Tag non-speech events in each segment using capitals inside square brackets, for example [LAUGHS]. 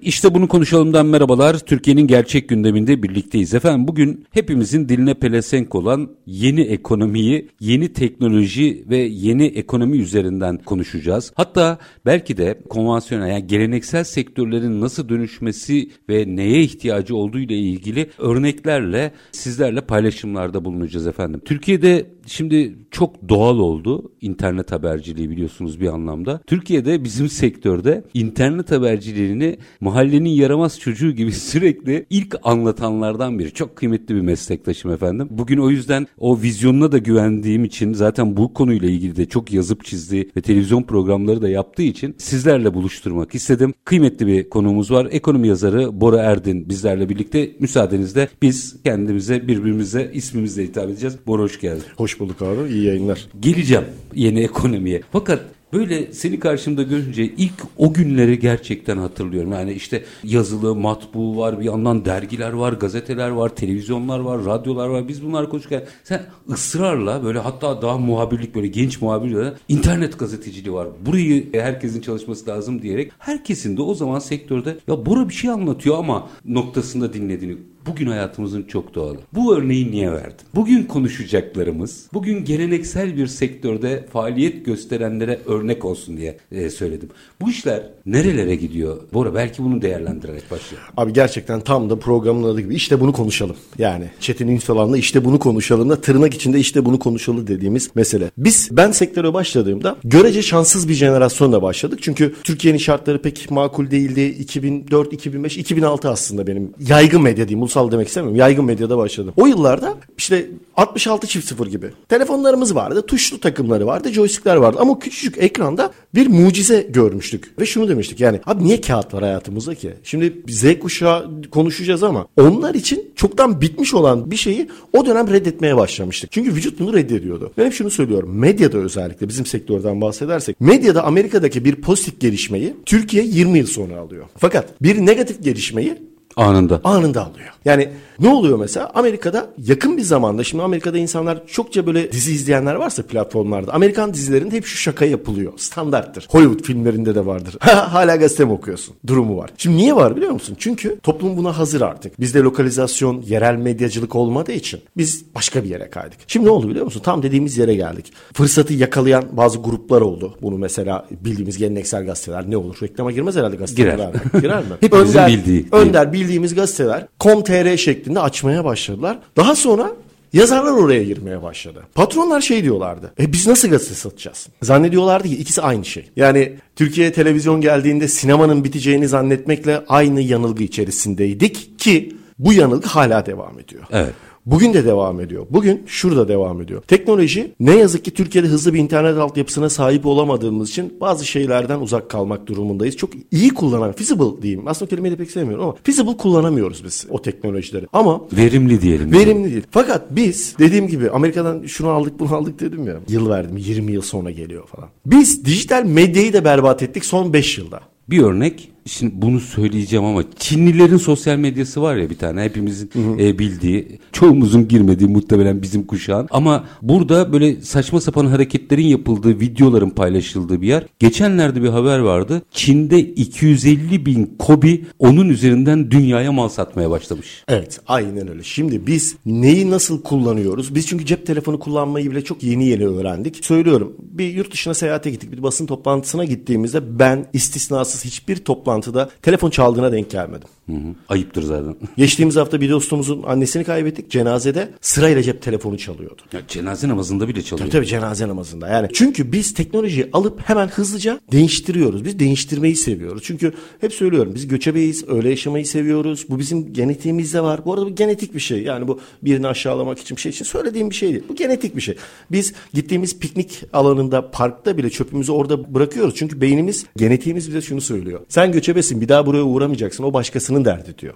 İşte bunu konuşalımdan merhabalar. Türkiye'nin gerçek gündeminde birlikteyiz. Efendim bugün hepimizin diline pelesenk olan yeni ekonomiyi, yeni teknoloji ve yeni ekonomi üzerinden konuşacağız. Hatta belki de konvansiyonel yani geleneksel sektörlerin nasıl dönüşmesi ve neye ihtiyacı olduğu ile ilgili örneklerle sizlerle paylaşımlarda bulunacağız efendim. Türkiye'de şimdi çok doğal oldu internet haberciliği biliyorsunuz bir anlamda. Türkiye'de bizim sektörde internet haberciliğini mahallenin yaramaz çocuğu gibi [LAUGHS] sürekli ilk anlatanlardan biri. Çok kıymetli bir meslektaşım efendim. Bugün o yüzden o vizyonuna da güvendiğim için zaten bu konuyla ilgili de çok yazıp çizdi ve televizyon programları da yaptığı için sizlerle buluşturmak istedim. Kıymetli bir konuğumuz var. Ekonomi yazarı Bora Erdin bizlerle birlikte. Müsaadenizle biz kendimize birbirimize ismimizle hitap edeceğiz. Bora hoş geldin. Hoş bulduk abi. İyi yayınlar. Geleceğim yeni ekonomiye. Fakat Böyle seni karşımda görünce ilk o günleri gerçekten hatırlıyorum. Yani işte yazılı, matbu var, bir yandan dergiler var, gazeteler var, televizyonlar var, radyolar var. Biz bunlar konuşurken sen ısrarla böyle hatta daha muhabirlik böyle genç muhabirle internet gazeteciliği var. Burayı herkesin çalışması lazım diyerek herkesin de o zaman sektörde ya Bora bir şey anlatıyor ama noktasında dinlediğini bugün hayatımızın çok doğalı. Bu örneği niye verdim? Bugün konuşacaklarımız, bugün geleneksel bir sektörde faaliyet gösterenlere örnek olsun diye e, söyledim. Bu işler nerelere gidiyor? Bora belki bunu değerlendirerek başlayalım. Abi gerçekten tam da programın adı gibi işte bunu konuşalım. Yani Çetin Ünsal'la işte bunu konuşalım da tırnak içinde işte bunu konuşalım dediğimiz mesele. Biz ben sektöre başladığımda görece şanssız bir jenerasyonla başladık. Çünkü Türkiye'nin şartları pek makul değildi. 2004, 2005, 2006 aslında benim yaygın medya diyeyim ulusal demek istemiyorum. Yaygın medyada başladım. O yıllarda işte 66 çift sıfır gibi telefonlarımız vardı. Tuşlu takımları vardı. Joystickler vardı. Ama küçücük ekranda bir mucize görmüştük. Ve şunu demiştik yani abi niye kağıt var hayatımızda ki? Şimdi Z kuşağı konuşacağız ama onlar için çoktan bitmiş olan bir şeyi o dönem reddetmeye başlamıştık. Çünkü vücut bunu reddediyordu. Ben hep şunu söylüyorum. Medyada özellikle bizim sektörden bahsedersek medyada Amerika'daki bir pozitif gelişmeyi Türkiye 20 yıl sonra alıyor. Fakat bir negatif gelişmeyi Anında. Anında alıyor. Yani ne oluyor mesela? Amerika'da yakın bir zamanda şimdi Amerika'da insanlar çokça böyle dizi izleyenler varsa platformlarda Amerikan dizilerinde hep şu şaka yapılıyor. Standarttır. Hollywood filmlerinde de vardır. [LAUGHS] Hala gazete mi okuyorsun? Durumu var. Şimdi niye var biliyor musun? Çünkü toplum buna hazır artık. Bizde lokalizasyon, yerel medyacılık olmadığı için biz başka bir yere kaydık. Şimdi ne oldu biliyor musun? Tam dediğimiz yere geldik. Fırsatı yakalayan bazı gruplar oldu. Bunu mesela bildiğimiz geleneksel gazeteler ne olur? Reklama girmez herhalde gazeteler. Girer. Girer mi? [LAUGHS] Hepimizin Önder, bildiği. Önder bildiğimiz gazeteler com.tr şeklinde açmaya başladılar. Daha sonra Yazarlar oraya girmeye başladı. Patronlar şey diyorlardı. E biz nasıl gazete satacağız? Zannediyorlardı ki ikisi aynı şey. Yani Türkiye'ye televizyon geldiğinde sinemanın biteceğini zannetmekle aynı yanılgı içerisindeydik ki bu yanılgı hala devam ediyor. Evet. Bugün de devam ediyor. Bugün şurada devam ediyor. Teknoloji ne yazık ki Türkiye'de hızlı bir internet altyapısına sahip olamadığımız için bazı şeylerden uzak kalmak durumundayız. Çok iyi kullanan, feasible diyeyim. Aslında kelimeyi de pek sevmiyorum ama feasible kullanamıyoruz biz o teknolojileri. Ama Verimli diyelim. verimli değil. Fakat biz dediğim gibi Amerika'dan şunu aldık bunu aldık dedim ya. Yıl verdim 20 yıl sonra geliyor falan. Biz dijital medyayı da berbat ettik son 5 yılda. Bir örnek Şimdi bunu söyleyeceğim ama Çinlilerin sosyal medyası var ya bir tane hepimizin e, bildiği, çoğumuzun girmediği muhtemelen bizim kuşağın. Ama burada böyle saçma sapan hareketlerin yapıldığı, videoların paylaşıldığı bir yer. Geçenlerde bir haber vardı. Çin'de 250 bin kobi onun üzerinden dünyaya mal satmaya başlamış. Evet aynen öyle. Şimdi biz neyi nasıl kullanıyoruz? Biz çünkü cep telefonu kullanmayı bile çok yeni yeni öğrendik. Söylüyorum bir yurt dışına seyahate gittik. Bir basın toplantısına gittiğimizde ben istisnasız hiçbir toplantıda telefon çaldığına denk gelmedim. Hı hı. Ayıptır zaten. [LAUGHS] Geçtiğimiz hafta bir dostumuzun annesini kaybettik. Cenazede sırayla cep telefonu çalıyordu. Ya cenaze namazında bile çalıyor. Tabii tabii cenaze namazında. Yani çünkü biz teknolojiyi alıp hemen hızlıca değiştiriyoruz. Biz değiştirmeyi seviyoruz. Çünkü hep söylüyorum biz göçebeyiz, öyle yaşamayı seviyoruz. Bu bizim genetiğimizde var. Bu arada bu genetik bir şey. Yani bu birini aşağılamak için bir şey için söylediğim bir şey değil. Bu genetik bir şey. Biz gittiğimiz piknik alanında, parkta bile çöpümüzü orada bırakıyoruz. Çünkü beynimiz, genetiğimiz bize şunu söylüyor. Sen göçebesin bir daha buraya uğramayacaksın o başkasının derdi diyor.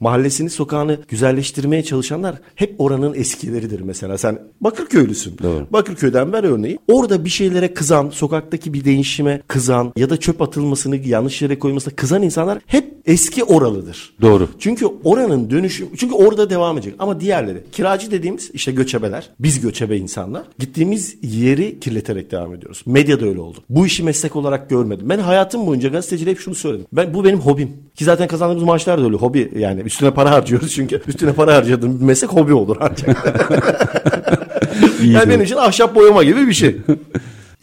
Mahallesini sokağını güzelleştirmeye çalışanlar hep oranın eskileridir mesela. Sen Bakırköylüsün. Doğru. Bakırköy'den ver örneği. Orada bir şeylere kızan, sokaktaki bir değişime kızan ya da çöp atılmasını yanlış yere koymasına kızan insanlar hep eski oralıdır. Doğru. Çünkü oranın dönüşüm çünkü orada devam edecek ama diğerleri kiracı dediğimiz işte göçebeler biz göçebe insanlar gittiğimiz yeri kirleterek devam ediyoruz. Medyada öyle oldu. Bu işi meslek olarak görmedim. Ben hayatım boyunca gazeteciliğe hep şunu söyledim. Ben bu benim hobim. Ki zaten kazandığımız maaşlar da öyle hobi yani üstüne para harcıyoruz çünkü üstüne para harcadığım bir meslek hobi olur ancak. [LAUGHS] yani benim için ahşap boyama gibi bir şey.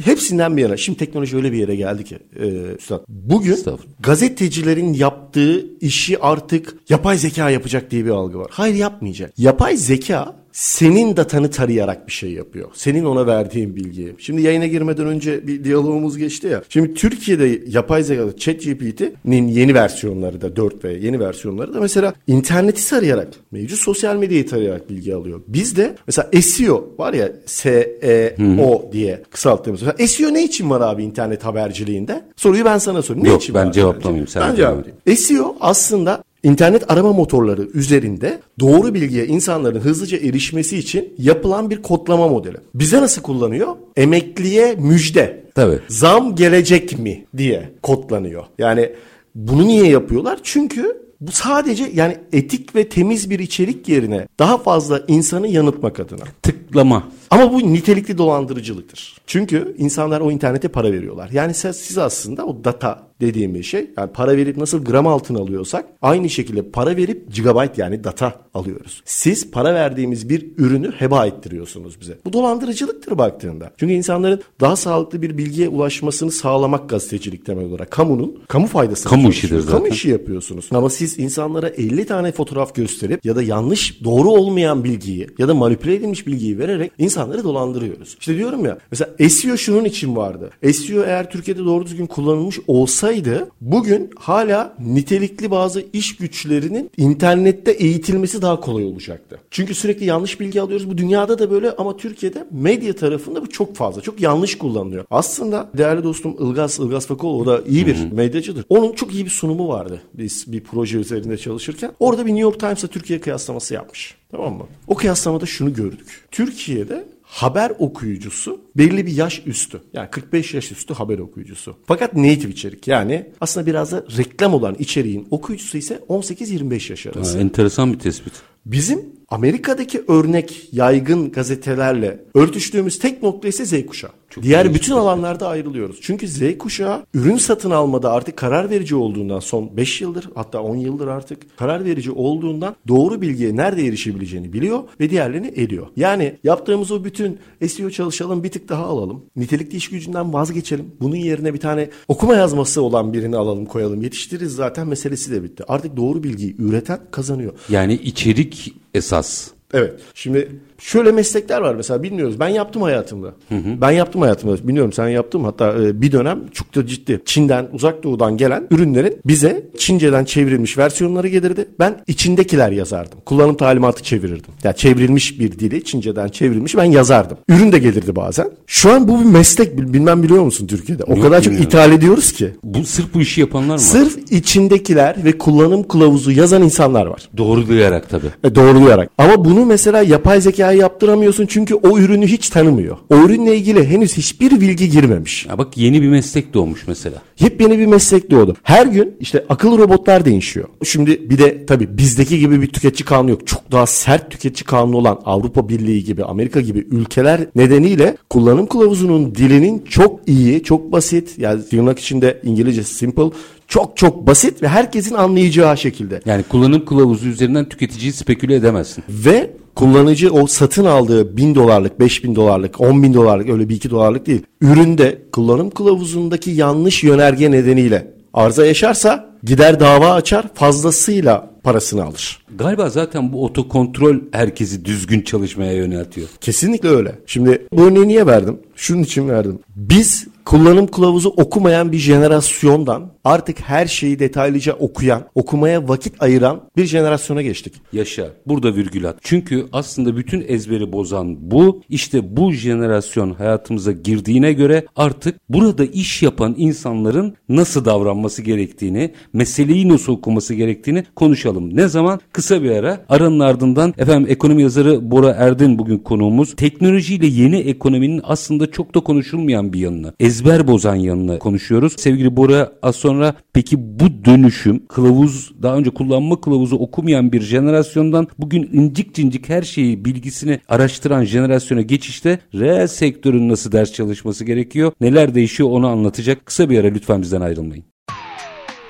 Hepsinden bir yana. Şimdi teknoloji öyle bir yere geldi ki e, Üstad. Bugün gazetecilerin yaptığı işi artık yapay zeka yapacak diye bir algı var. Hayır yapmayacak. Yapay zeka senin datanı tarayarak bir şey yapıyor. Senin ona verdiğin bilgiyi. Şimdi yayına girmeden önce bir diyalogumuz geçti ya. Şimdi Türkiye'de yapay zeka ChatGPT'nin yeni versiyonları da 4 ve yeni versiyonları da mesela interneti tarayarak, mevcut sosyal medyayı tarayarak bilgi alıyor. Bizde mesela SEO var ya S-E-O diye kısalttığımız. Mesela SEO ne için var abi internet haberciliğinde? Soruyu ben sana sorayım. Ne Yok, için ben cevaplamayayım, sen Ben cevaplayayım. SEO aslında İnternet arama motorları üzerinde doğru bilgiye insanların hızlıca erişmesi için yapılan bir kodlama modeli. Bize nasıl kullanıyor? Emekliye müjde. Tabii. Zam gelecek mi diye kodlanıyor. Yani bunu niye yapıyorlar? Çünkü bu sadece yani etik ve temiz bir içerik yerine daha fazla insanı yanıltmak adına. Tıklama. Ama bu nitelikli dolandırıcılıktır. Çünkü insanlar o internete para veriyorlar. Yani siz, siz aslında o data dediğim bir şey. Yani para verip nasıl gram altın alıyorsak aynı şekilde para verip gigabyte yani data alıyoruz. Siz para verdiğimiz bir ürünü heba ettiriyorsunuz bize. Bu dolandırıcılıktır baktığında. Çünkü insanların daha sağlıklı bir bilgiye ulaşmasını sağlamak gazetecilik temel olarak. Kamunun kamu faydası. Kamu işidir zaten. Kamu işi yapıyorsunuz. Ama siz insanlara 50 tane fotoğraf gösterip ya da yanlış doğru olmayan bilgiyi ya da manipüle edilmiş bilgiyi vererek insanları dolandırıyoruz. İşte diyorum ya mesela SEO şunun için vardı. SEO eğer Türkiye'de doğru düzgün kullanılmış olsaydı bugün hala nitelikli bazı iş güçlerinin internette eğitilmesi daha kolay olacaktı. Çünkü sürekli yanlış bilgi alıyoruz. Bu dünyada da böyle ama Türkiye'de medya tarafında bu çok fazla. Çok yanlış kullanılıyor. Aslında değerli dostum Ilgaz, Ilgaz Fakol o da iyi bir medyacıdır. Onun çok iyi bir sunumu vardı. Biz bir proje üzerinde çalışırken. Orada bir New York Times'la Türkiye kıyaslaması yapmış. Tamam mı? O kıyaslamada şunu gördük. Türkiye'de haber okuyucusu belli bir yaş üstü. Yani 45 yaş üstü haber okuyucusu. Fakat native içerik yani aslında biraz da reklam olan içeriğin okuyucusu ise 18-25 yaş arası. Ha, enteresan bir tespit. Bizim Amerika'daki örnek yaygın gazetelerle örtüştüğümüz tek nokta ise Z kuşağı. Diğer bütün alanlarda ayrılıyoruz. Çünkü Z kuşağı ürün satın almada artık karar verici olduğundan son 5 yıldır hatta 10 yıldır artık karar verici olduğundan doğru bilgiye nerede erişebileceğini biliyor ve diğerlerini ediyor. Yani yaptığımız o bütün SEO çalışalım bir tık daha alalım. Nitelikli iş gücünden vazgeçelim. Bunun yerine bir tane okuma yazması olan birini alalım koyalım. Yetiştiririz zaten meselesi de bitti. Artık doğru bilgiyi üreten kazanıyor. Yani içerik esas. Evet. Şimdi şöyle meslekler var mesela bilmiyoruz. Ben yaptım hayatımda. Ben yaptım hayatımda. Bilmiyorum sen yaptın mı? Hatta e, bir dönem çok da ciddi. Çin'den, uzak doğudan gelen ürünlerin bize Çince'den çevrilmiş versiyonları gelirdi. Ben içindekiler yazardım. Kullanım talimatı çevirirdim. Yani çevrilmiş bir dili Çince'den çevrilmiş ben yazardım. Ürün de gelirdi bazen. Şu an bu bir meslek bil- bilmem biliyor musun Türkiye'de? O Yok kadar çok ithal ediyoruz ki. Bu sırf bu işi yapanlar mı? Sırf içindekiler ve kullanım kılavuzu yazan insanlar var. Doğru duyarak tabii. E, doğrulayarak. Ama bunu mesela yapay zekaya yaptıramıyorsun çünkü o ürünü hiç tanımıyor. O ürünle ilgili henüz hiçbir bilgi girmemiş. Ya bak yeni bir meslek doğmuş mesela. Yepyeni bir meslek doğdu. Her gün işte akıllı robotlar değişiyor. Şimdi bir de tabii bizdeki gibi bir tüketici kanunu yok. Çok daha sert tüketici kanunu olan Avrupa Birliği gibi, Amerika gibi ülkeler nedeniyle kullanım kılavuzunun dilinin çok iyi, çok basit. Yani tırnak içinde İngilizce simple, çok çok basit ve herkesin anlayacağı şekilde. Yani kullanım kılavuzu üzerinden tüketiciyi speküle edemezsin. Ve kullanıcı o satın aldığı 1000 dolarlık, 5000 dolarlık, 10 bin dolarlık öyle bir iki dolarlık değil. Üründe kullanım kılavuzundaki yanlış yönerge nedeniyle arıza yaşarsa gider dava açar fazlasıyla parasını alır. Galiba zaten bu otokontrol herkesi düzgün çalışmaya yöneltiyor. Kesinlikle öyle. Şimdi bu örneği niye verdim? Şunun için verdim. Biz kullanım kılavuzu okumayan bir jenerasyondan artık her şeyi detaylıca okuyan, okumaya vakit ayıran bir jenerasyona geçtik. Yaşa. Burada virgül at. Çünkü aslında bütün ezberi bozan bu. İşte bu jenerasyon hayatımıza girdiğine göre artık burada iş yapan insanların nasıl davranması gerektiğini, meseleyi nasıl okuması gerektiğini konuşalım. Ne zaman? Kısa bir ara. Aranın ardından efendim ekonomi yazarı Bora Erdin bugün konuğumuz. Teknolojiyle yeni ekonominin aslında çok da konuşulmayan bir yanını, ezber bozan yanını konuşuyoruz. Sevgili Bora az sonra peki bu dönüşüm kılavuz daha önce kullanma kılavuzu okumayan bir jenerasyondan bugün incik cincik her şeyi bilgisini araştıran jenerasyona geçişte reel sektörün nasıl ders çalışması gerekiyor? Neler değişiyor onu anlatacak. Kısa bir ara lütfen bizden ayrılmayın.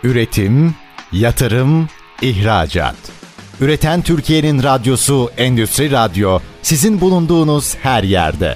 Üretim, yatırım, ihracat. Üreten Türkiye'nin radyosu Endüstri Radyo sizin bulunduğunuz her yerde.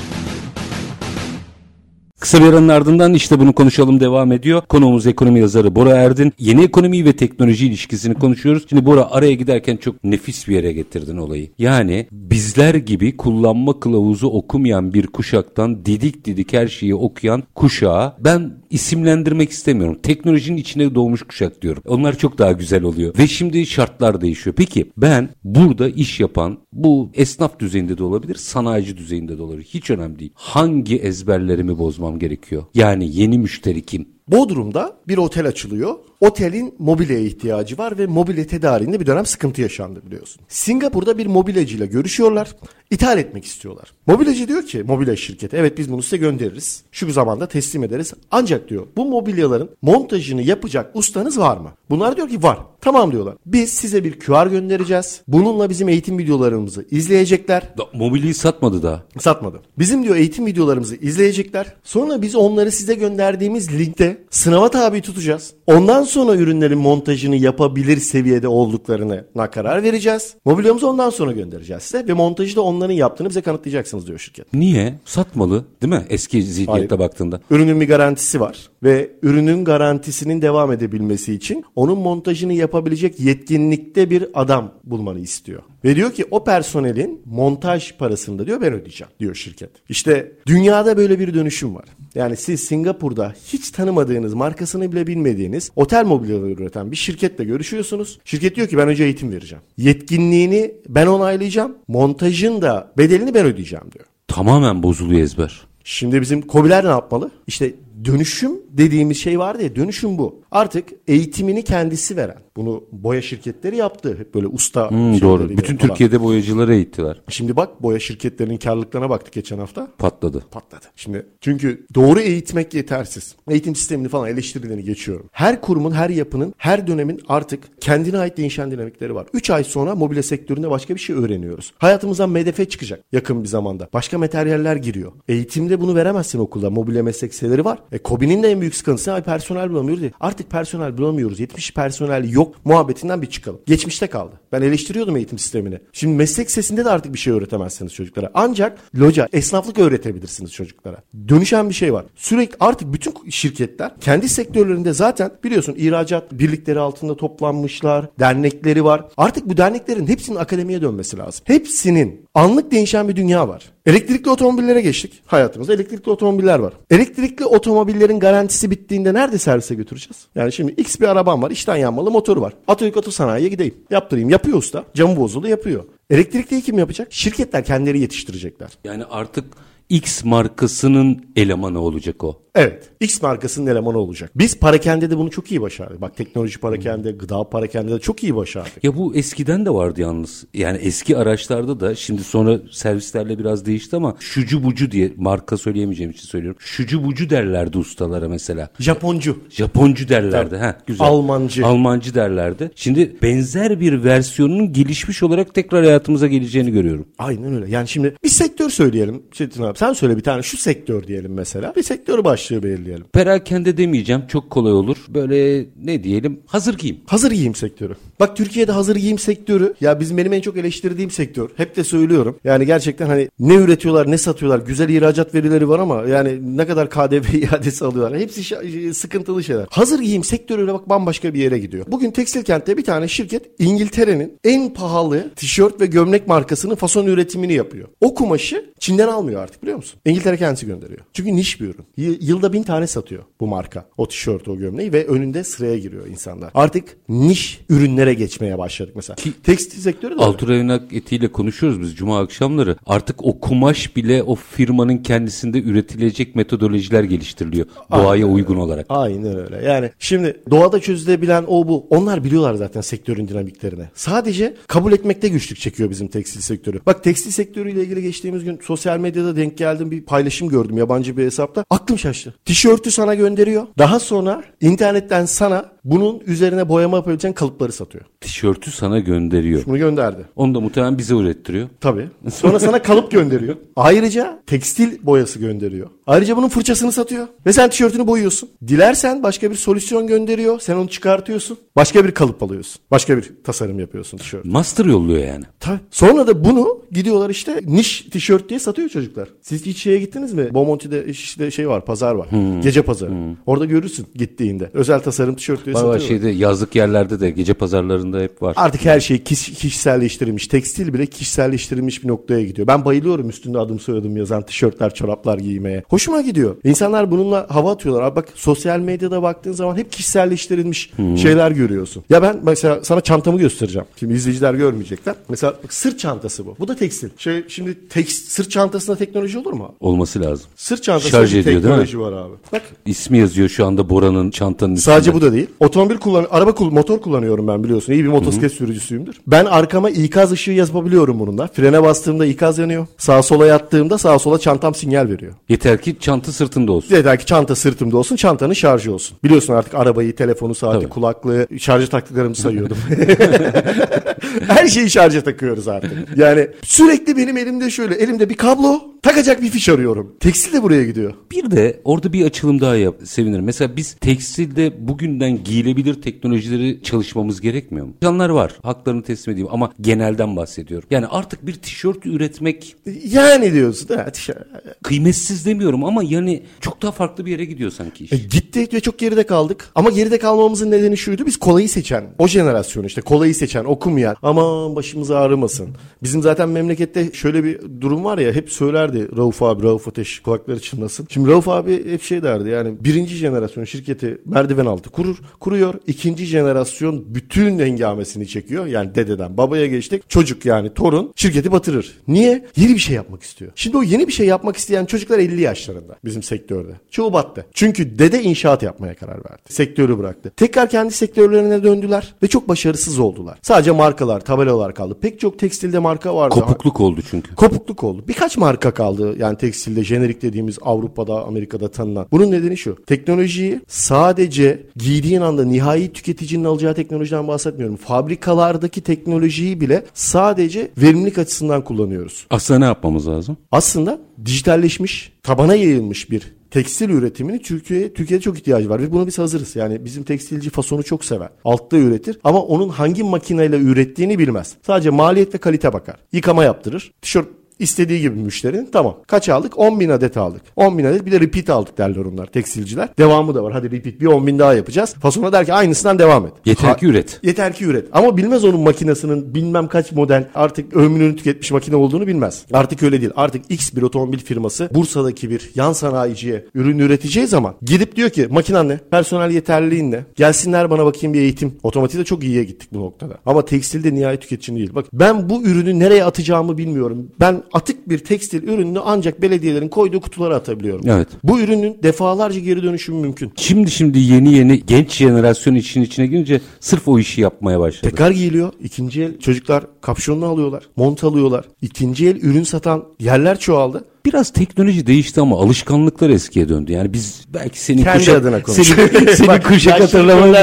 Kısa bir aranın ardından işte bunu konuşalım devam ediyor. Konuğumuz ekonomi yazarı Bora Erdin. Yeni ekonomi ve teknoloji ilişkisini konuşuyoruz. Şimdi Bora araya giderken çok nefis bir yere getirdin olayı. Yani bizler gibi kullanma kılavuzu okumayan bir kuşaktan didik didik her şeyi okuyan kuşağı ben isimlendirmek istemiyorum. Teknolojinin içine doğmuş kuşak diyorum. Onlar çok daha güzel oluyor. Ve şimdi şartlar değişiyor. Peki ben burada iş yapan bu esnaf düzeyinde de olabilir, sanayici düzeyinde de olabilir. Hiç önemli değil. Hangi ezberlerimi bozmam gerekiyor? Yani yeni müşteri kim? Bodrum'da bir otel açılıyor. Otelin mobilyaya ihtiyacı var ve mobilya tedariğinde bir dönem sıkıntı yaşandı biliyorsun. Singapur'da bir mobilyacıyla görüşüyorlar. İthal etmek istiyorlar. Mobilyacı diyor ki mobilya şirketi evet biz bunu size göndeririz. Şu zamanda teslim ederiz. Ancak diyor bu mobilyaların montajını yapacak ustanız var mı? Bunlar diyor ki var. Tamam diyorlar. Biz size bir QR göndereceğiz. Bununla bizim eğitim videolarımızı izleyecekler. Da, mobilyayı satmadı da. Satmadı. Bizim diyor eğitim videolarımızı izleyecekler. Sonra biz onları size gönderdiğimiz linkte sınava tabi tutacağız. Ondan sonra ürünlerin montajını yapabilir seviyede olduklarına karar vereceğiz. Mobilyamızı ondan sonra göndereceğiz size ve montajı da onların yaptığını bize kanıtlayacaksınız diyor şirket. Niye? Satmalı değil mi? Eski zihniyette Hayır. baktığında. Ürünün bir garantisi var ve ürünün garantisinin devam edebilmesi için onun montajını yapabilecek yetkinlikte bir adam bulmanı istiyor. Ve diyor ki o personelin montaj parasını da diyor ben ödeyeceğim diyor şirket. İşte dünyada böyle bir dönüşüm var. Yani siz Singapur'da hiç tanımadığınız, markasını bile bilmediğiniz otel mobilyaları üreten bir şirketle görüşüyorsunuz. Şirket diyor ki ben önce eğitim vereceğim. Yetkinliğini ben onaylayacağım. Montajın da bedelini ben ödeyeceğim diyor. Tamamen bozuluyor ezber. Şimdi bizim kobiler ne yapmalı? İşte dönüşüm dediğimiz şey vardı ya dönüşüm bu. Artık eğitimini kendisi veren. Bunu boya şirketleri yaptı. Hep böyle usta Hmm, doğru. Bütün falan. Türkiye'de boyacıları eğittiler. Şimdi bak boya şirketlerinin karlılıklarına baktık geçen hafta. Patladı. Patladı. Şimdi çünkü doğru eğitmek yetersiz. Eğitim sistemini falan eleştirilerini geçiyorum. Her kurumun, her yapının, her dönemin artık kendine ait değişen dinamikleri var. 3 ay sonra mobilya sektöründe başka bir şey öğreniyoruz. Hayatımızdan MDF çıkacak yakın bir zamanda. Başka materyaller giriyor. Eğitimde bunu veremezsin okulda. Mobilya meslek liseleri var. E, KOBİ'nin de en büyük sıkıntısı personel bulamıyoruz diye. Artık personel bulamıyoruz. 70 personel yok muhabbetinden bir çıkalım. Geçmişte kaldı. Ben eleştiriyordum eğitim sistemini. Şimdi meslek sesinde de artık bir şey öğretemezsiniz çocuklara. Ancak loca, esnaflık öğretebilirsiniz çocuklara. Dönüşen bir şey var. Sürekli artık bütün şirketler kendi sektörlerinde zaten biliyorsun ihracat birlikleri altında toplanmışlar, dernekleri var. Artık bu derneklerin hepsinin akademiye dönmesi lazım. Hepsinin anlık değişen bir dünya var. Elektrikli otomobillere geçtik. Hayatımızda elektrikli otomobiller var. Elektrikli otomobillerin garantisi bittiğinde nerede servise götüreceğiz? Yani şimdi X bir arabam var, içten yanmalı motoru var. Atatürk Oto Sanayi'ye gideyim. Yaptırayım. Yapıyor usta. Camı bozuldu yapıyor. Elektrikliyi kim yapacak? Şirketler kendileri yetiştirecekler. Yani artık X markasının elemanı olacak o. Evet. X markasının elemanı olacak. Biz parakende de bunu çok iyi başardık. Bak teknoloji parakende, gıda parakende de çok iyi başardık. Ya bu eskiden de vardı yalnız. Yani eski araçlarda da şimdi sonra servislerle biraz değişti ama şucu bucu diye marka söyleyemeyeceğim için söylüyorum. Şucu bucu derlerdi ustalara mesela. Japoncu. Japoncu derlerdi. Ha, güzel. Almancı. Almancı derlerdi. Şimdi benzer bir versiyonunun gelişmiş olarak tekrar hayatımıza geleceğini görüyorum. Aynen öyle. Yani şimdi bir sektör söyleyelim Çetin abi. Sen söyle bir tane şu sektör diyelim mesela. Bir sektör başlığı belirleyelim. Perakende demeyeceğim çok kolay olur. Böyle ne diyelim hazır giyim. Hazır giyim sektörü. Bak Türkiye'de hazır giyim sektörü ya bizim benim en çok eleştirdiğim sektör. Hep de söylüyorum. Yani gerçekten hani ne üretiyorlar ne satıyorlar. Güzel ihracat verileri var ama yani ne kadar KDV [LAUGHS] iadesi alıyorlar. Hepsi şa- sıkıntılı şeyler. Hazır giyim sektörüyle bak bambaşka bir yere gidiyor. Bugün tekstil kentte bir tane şirket İngiltere'nin en pahalı tişört ve gömlek markasının fason üretimini yapıyor. O kumaşı Çin'den almıyor artık biliyor musun? İngiltere kendisi gönderiyor. Çünkü niş bir ürün. Y- yılda bin tane satıyor bu marka. O tişört, o gömleği ve önünde sıraya giriyor insanlar. Artık niş ürünlere geçmeye başladık mesela. Ki- Tekstil sektörü de öyle. Altur Evnak etiyle konuşuyoruz biz cuma akşamları. Artık o kumaş bile o firmanın kendisinde üretilecek metodolojiler geliştiriliyor. Doğaya uygun olarak. Aynen öyle. Yani şimdi doğada çözülebilen o bu. Onlar biliyorlar zaten sektörün dinamiklerini. Sadece kabul etmekte güçlük çekiyor bizim tekstil sektörü. Bak tekstil sektörüyle ilgili geçtiğimiz gün sosyal medyada denk geldim bir paylaşım gördüm yabancı bir hesapta. Aklım şaştı. Tişörtü sana gönderiyor. Daha sonra internetten sana bunun üzerine boyama yapabileceğin kalıpları satıyor. Tişörtü sana gönderiyor. Bunu gönderdi. Onu da muhtemelen bize ürettiriyor. Tabii. [LAUGHS] Sonra sana kalıp gönderiyor. Ayrıca tekstil boyası gönderiyor. Ayrıca bunun fırçasını satıyor. Ve sen tişörtünü boyuyorsun. Dilersen başka bir solüsyon gönderiyor. Sen onu çıkartıyorsun. Başka bir kalıp alıyorsun. Başka bir tasarım yapıyorsun tişört. Master yolluyor yani. Tabii. Sonra da bunu gidiyorlar işte niş tişört diye satıyor çocuklar. Siz hiç şeye gittiniz mi? Bomonti'de işte şey var, pazar var. Gece pazarı. Orada görürsün gittiğinde. Özel tasarım tişört diye Var şeyde yazlık yerlerde de gece pazarlarında hep var. Artık her şey kiş- kişiselleştirilmiş. Tekstil bile kişiselleştirilmiş bir noktaya gidiyor. Ben bayılıyorum üstünde adım soyadım yazan tişörtler, çoraplar giymeye. Hoşuma gidiyor. İnsanlar bununla hava atıyorlar. Abi bak sosyal medyada baktığın zaman hep kişiselleştirilmiş şeyler görüyorsun. Ya ben mesela sana çantamı göstereceğim. Şimdi izleyiciler görmeyecekler. Mesela bak, sırt çantası bu. Bu da tekstil. Şey şimdi tekst, sırt çantasında teknoloji olur mu? Olması lazım. Sırt çantasında Şarj ediyor, teknoloji var abi. Bak İsmi yazıyor şu anda Bora'nın çantanın üstünde. Sadece bu da değil. Otomobil kullan, araba kul, motor kullanıyorum ben biliyorsun. İyi bir motosiklet sürücüsüyümdür. Ben arkama ikaz ışığı yazabiliyorum bununla. Frene bastığımda ikaz yanıyor. Sağa sola yattığımda sağa sola çantam sinyal veriyor. Yeter ki çanta sırtında olsun. Yeter ki çanta sırtımda olsun, çantanın şarjı olsun. Biliyorsun artık arabayı, telefonu, saati, Tabii. kulaklığı, şarja taktıklarımı [LAUGHS] sayıyordum. [LAUGHS] Her şeyi şarja takıyoruz artık. Yani sürekli benim elimde şöyle, elimde bir kablo, takacak bir fiş arıyorum. Tekstil de buraya gidiyor. Bir de orada bir açılım daha yap, sevinirim. Mesela biz tekstilde bugünden giyilebilir teknolojileri çalışmamız gerekmiyor mu? İnsanlar var. Haklarını teslim edeyim ama genelden bahsediyorum. Yani artık bir tişört üretmek Yani diyorsun. Ha, tişört- kıymetsiz demiyorum ama yani çok daha farklı bir yere gidiyor sanki iş. E, gitti ve çok geride kaldık. Ama geride kalmamızın nedeni şuydu. Biz kolayı seçen, o jenerasyon işte kolayı seçen, okumayan. Aman başımız ağrımasın. Bizim zaten memlekette şöyle bir durum var ya hep söylerdi Rauf abi, Rauf Ateş kulakları çınlasın. Şimdi Rauf abi hep şey derdi yani birinci jenerasyon şirketi merdiven altı kurur, kuruyor. İkinci jenerasyon bütün hengamesini çekiyor. Yani dededen babaya geçtik. Çocuk yani torun şirketi batırır. Niye? Yeni bir şey yapmak istiyor. Şimdi o yeni bir şey yapmak isteyen çocuklar 50 yaşlarında bizim sektörde. Çoğu battı. Çünkü dede inşaat yapmaya karar verdi. Sektörü bıraktı. Tekrar kendi sektörlerine döndüler ve çok başarısız oldular. Sadece markalar, tabelalar kaldı. Pek çok tekstilde marka vardı. Kopukluk oldu çünkü. Kopukluk oldu. Birkaç marka kaldı yani tekstilde jenerik dediğimiz Avrupa'da Amerika'da tanınan. Bunun nedeni şu. Teknolojiyi sadece giydiğin anda nihai tüketicinin alacağı teknolojiden bahsetmiyorum. Fabrikalardaki teknolojiyi bile sadece verimlilik açısından kullanıyoruz. Aslında ne yapmamız lazım? Aslında dijitalleşmiş, tabana yayılmış bir tekstil üretimini Türkiye Türkiye'de çok ihtiyacı var ve buna biz hazırız. Yani bizim tekstilci fasonu çok sever. Altta üretir ama onun hangi makineyle ürettiğini bilmez. Sadece maliyet ve kalite bakar. Yıkama yaptırır. Tişört istediği gibi müşterinin tamam. Kaç aldık? 10 bin adet aldık. 10 bin adet bir de repeat aldık derler onlar tekstilciler. Devamı da var. Hadi repeat bir 10 bin daha yapacağız. Fasona der ki aynısından devam et. Yeter ki üret. Yeter ki üret. Ama bilmez onun makinesinin bilmem kaç model artık ömrünü tüketmiş makine olduğunu bilmez. Artık öyle değil. Artık X bir otomobil firması Bursa'daki bir yan sanayiciye ürün üreteceği zaman gidip diyor ki makinen ne? Personel yeterliliğin ne? Gelsinler bana bakayım bir eğitim. Otomotivde çok iyiye gittik bu noktada. Ama tekstilde nihai tüketicinin değil. Bak ben bu ürünü nereye atacağımı bilmiyorum. Ben atık bir tekstil ürününü ancak belediyelerin koyduğu kutulara atabiliyorum. Evet. Bu ürünün defalarca geri dönüşümü mümkün. Şimdi şimdi yeni yeni genç jenerasyon işin içine girince sırf o işi yapmaya başladı. Tekrar giyiliyor. İkinci el çocuklar kapşonunu alıyorlar. Mont alıyorlar. İkinci el ürün satan yerler çoğaldı. Biraz teknoloji değişti ama alışkanlıklar eskiye döndü. Yani biz belki senin Kendi kuşak, adına konuş. senin, [LAUGHS] senin Bak, kuşak yaşlı hatırlamanız da-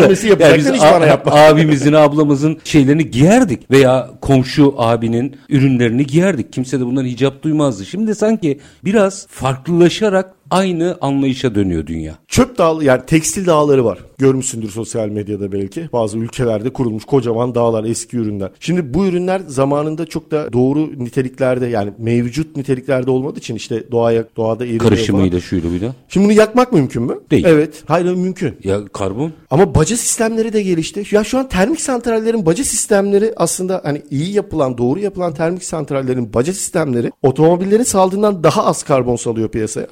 hiç bana yapma. abimizin ablamızın şeylerini giyerdik veya komşu abinin ürünlerini giyerdik. Kimse de bundan hicap duymazdı. Şimdi sanki biraz farklılaşarak aynı anlayışa dönüyor dünya. Çöp dağ yani tekstil dağları var. Görmüşsündür sosyal medyada belki. Bazı ülkelerde kurulmuş kocaman dağlar eski ürünler. Şimdi bu ürünler zamanında çok da doğru niteliklerde yani mevcut niteliklerde olmadığı için işte doğaya doğada erimiyor. Karışımıyla şuyla buyla. Şimdi bunu yakmak mümkün mü? Değil. Evet. Hayır mümkün. Ya karbon Ama baca sistemleri de gelişti. Ya şu an termik santrallerin baca sistemleri aslında hani iyi yapılan, doğru yapılan termik santrallerin baca sistemleri otomobillerin saldığından daha az karbon salıyor piyasaya.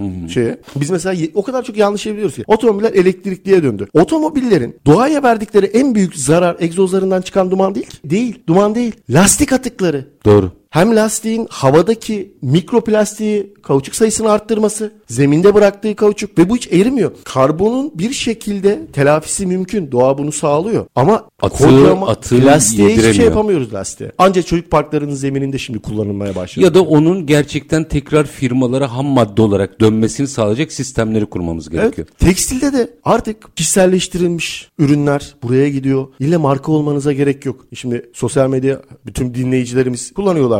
Biz mesela o kadar çok yanlış biliyoruz ki. Otomobiller elektrikliye döndü. Otomobillerin doğaya verdikleri en büyük zarar egzozlarından çıkan duman değil ki. Değil. Duman değil. Lastik atıkları. doğru. Hem lastiğin havadaki mikroplastiği, kauçuk sayısını arttırması, zeminde bıraktığı kauçuk ve bu hiç erimiyor. Karbonun bir şekilde telafisi mümkün. Doğa bunu sağlıyor. Ama Atığı- kocaman atığı plastiğe hiçbir şey yapamıyoruz lastiğe. Ancak çocuk parklarının zemininde şimdi kullanılmaya başladı. Ya da onun gerçekten tekrar firmalara ham madde olarak dönmesini sağlayacak sistemleri kurmamız gerekiyor. Evet, tekstilde de artık kişiselleştirilmiş ürünler buraya gidiyor. İlle marka olmanıza gerek yok. Şimdi sosyal medya bütün dinleyicilerimiz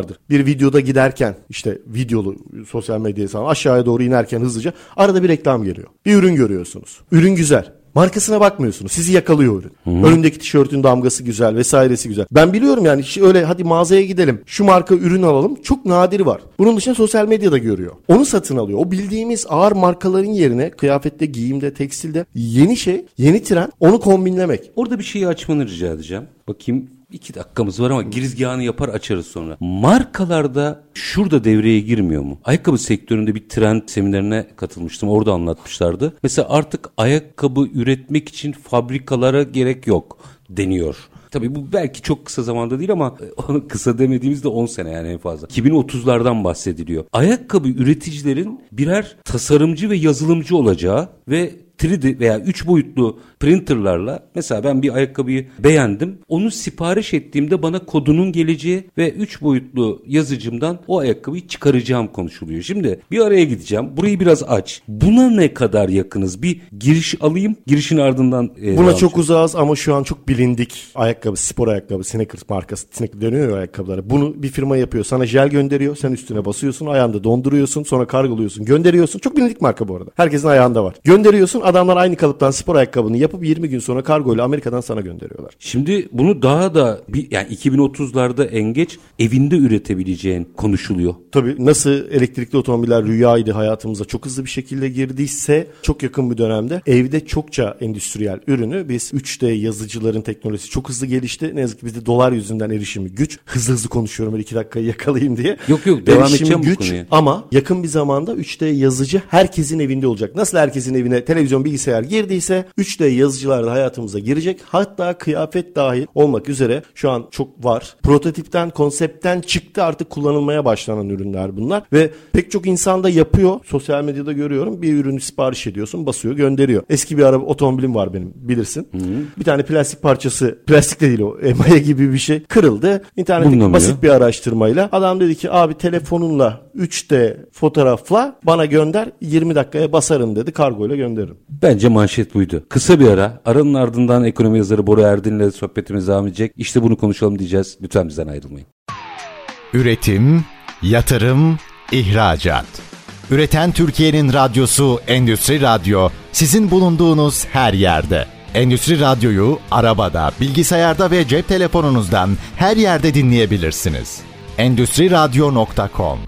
kullanıyorlardır. Bir videoda giderken işte videolu sosyal medya hesabı aşağıya doğru inerken hızlıca arada bir reklam geliyor. Bir ürün görüyorsunuz. Ürün güzel. Markasına bakmıyorsunuz. Sizi yakalıyor ürün. Önündeki tişörtün damgası güzel vesairesi güzel. Ben biliyorum yani öyle hadi mağazaya gidelim. Şu marka ürün alalım. Çok nadiri var. Bunun dışında sosyal medyada görüyor. Onu satın alıyor. O bildiğimiz ağır markaların yerine kıyafette, giyimde, tekstilde yeni şey, yeni trend onu kombinlemek. Orada bir şeyi açmanı rica edeceğim. Bakayım iki dakikamız var ama girizgahını yapar açarız sonra. Markalarda şurada devreye girmiyor mu? Ayakkabı sektöründe bir trend seminerine katılmıştım. Orada anlatmışlardı. Mesela artık ayakkabı üretmek için fabrikalara gerek yok deniyor. Tabii bu belki çok kısa zamanda değil ama e, [LAUGHS] kısa demediğimizde 10 sene yani en fazla. 2030'lardan bahsediliyor. Ayakkabı üreticilerin birer tasarımcı ve yazılımcı olacağı ve 3D veya 3 boyutlu printerlarla mesela ben bir ayakkabıyı beğendim. Onu sipariş ettiğimde bana kodunun geleceği ve 3 boyutlu yazıcımdan o ayakkabıyı çıkaracağım konuşuluyor. Şimdi bir araya gideceğim. Burayı biraz aç. Buna ne kadar yakınız? Bir giriş alayım. Girişin ardından e, Buna çok uzağız ama şu an çok bilindik ayakkabı, spor ayakkabı, Sneakers markası. Sneakers dönüyor ya ayakkabıları. Bunu bir firma yapıyor. Sana jel gönderiyor. Sen üstüne basıyorsun. Ayağında donduruyorsun. Sonra kargoluyorsun. Gönderiyorsun. Çok bilindik marka bu arada. Herkesin ayağında var. Gönderiyorsun. Adamlar aynı kalıptan spor ayakkabını yapıp 20 gün sonra kargoyla Amerika'dan sana gönderiyorlar. Şimdi bunu daha da bir, yani 2030'larda en geç evinde üretebileceğin konuşuluyor. Tabii nasıl elektrikli otomobiller rüyaydı hayatımıza çok hızlı bir şekilde girdiyse çok yakın bir dönemde evde çokça endüstriyel ürünü biz 3D yazıcıların teknolojisi çok hızlı gelişti. Ne yazık ki bizde dolar yüzünden erişimi güç. Hızlı hızlı konuşuyorum öyle iki dakikayı yakalayayım diye. Yok, yok, devam edeceğim bu güç konuya. ama yakın bir zamanda 3D yazıcı herkesin evinde olacak. Nasıl herkesin evine televizyon bilgisayar girdiyse 3D yazıcılar da hayatımıza girecek. Hatta kıyafet dahil olmak üzere şu an çok var. Prototipten, konseptten çıktı artık kullanılmaya başlanan ürünler bunlar. Ve pek çok insan da yapıyor. Sosyal medyada görüyorum. Bir ürünü sipariş ediyorsun, basıyor, gönderiyor. Eski bir araba otomobilim var benim bilirsin. Bir tane plastik parçası, plastik de değil o, emaye gibi bir şey kırıldı. İnternette Bulunamıyor. basit bir araştırmayla adam dedi ki abi telefonunla 3D fotoğrafla bana gönder 20 dakikaya basarım dedi kargoyla gönderirim. Bence manşet buydu. Kısa bir ara. Aranın ardından ekonomi yazarı Bora Erdin'le sohbetimiz devam edecek. İşte bunu konuşalım diyeceğiz. Lütfen bizden ayrılmayın. Üretim, yatırım, ihracat. Üreten Türkiye'nin radyosu Endüstri Radyo sizin bulunduğunuz her yerde. Endüstri Radyo'yu arabada, bilgisayarda ve cep telefonunuzdan her yerde dinleyebilirsiniz. Endüstri Radyo.com